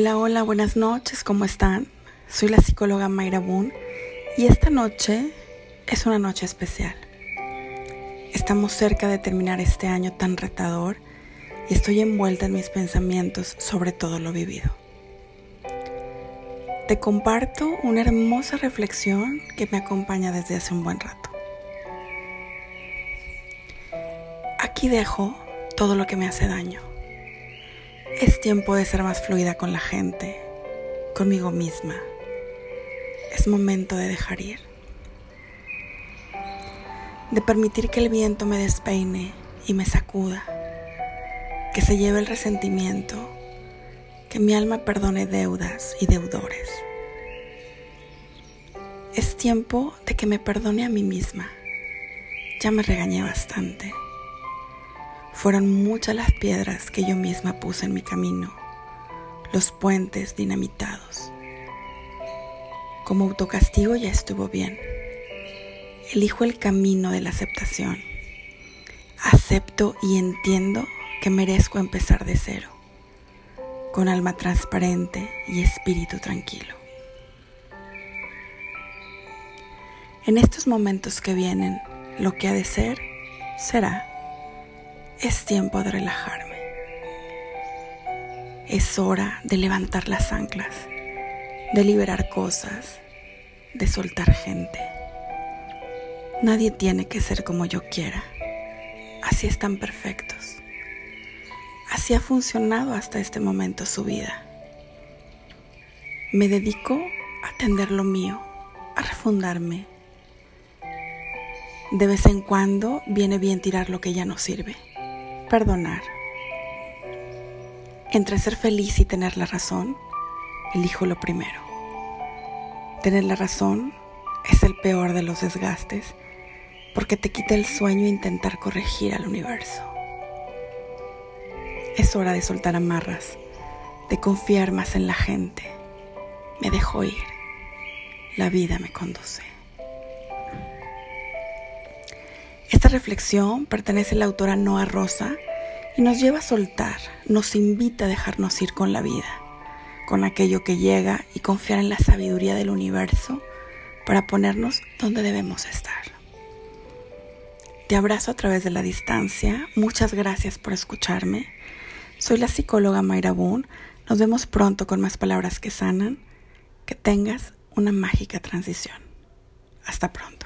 Hola, hola, buenas noches, ¿cómo están? Soy la psicóloga Mayra Boone y esta noche es una noche especial. Estamos cerca de terminar este año tan retador y estoy envuelta en mis pensamientos sobre todo lo vivido. Te comparto una hermosa reflexión que me acompaña desde hace un buen rato. Aquí dejo todo lo que me hace daño es tiempo de ser más fluida con la gente, conmigo misma. Es momento de dejar ir. De permitir que el viento me despeine y me sacuda. Que se lleve el resentimiento. Que mi alma perdone deudas y deudores. Es tiempo de que me perdone a mí misma. Ya me regañé bastante. Fueron muchas las piedras que yo misma puse en mi camino, los puentes dinamitados. Como autocastigo ya estuvo bien. Elijo el camino de la aceptación. Acepto y entiendo que merezco empezar de cero, con alma transparente y espíritu tranquilo. En estos momentos que vienen, lo que ha de ser, será. Es tiempo de relajarme. Es hora de levantar las anclas, de liberar cosas, de soltar gente. Nadie tiene que ser como yo quiera. Así están perfectos. Así ha funcionado hasta este momento su vida. Me dedico a atender lo mío, a refundarme. De vez en cuando viene bien tirar lo que ya no sirve perdonar. Entre ser feliz y tener la razón, elijo lo primero. Tener la razón es el peor de los desgastes porque te quita el sueño intentar corregir al universo. Es hora de soltar amarras, de confiar más en la gente. Me dejo ir. La vida me conduce. Esta reflexión pertenece a la autora Noah Rosa y nos lleva a soltar, nos invita a dejarnos ir con la vida, con aquello que llega y confiar en la sabiduría del universo para ponernos donde debemos estar. Te abrazo a través de la distancia, muchas gracias por escucharme. Soy la psicóloga Mayra Boone, nos vemos pronto con más palabras que sanan. Que tengas una mágica transición. Hasta pronto.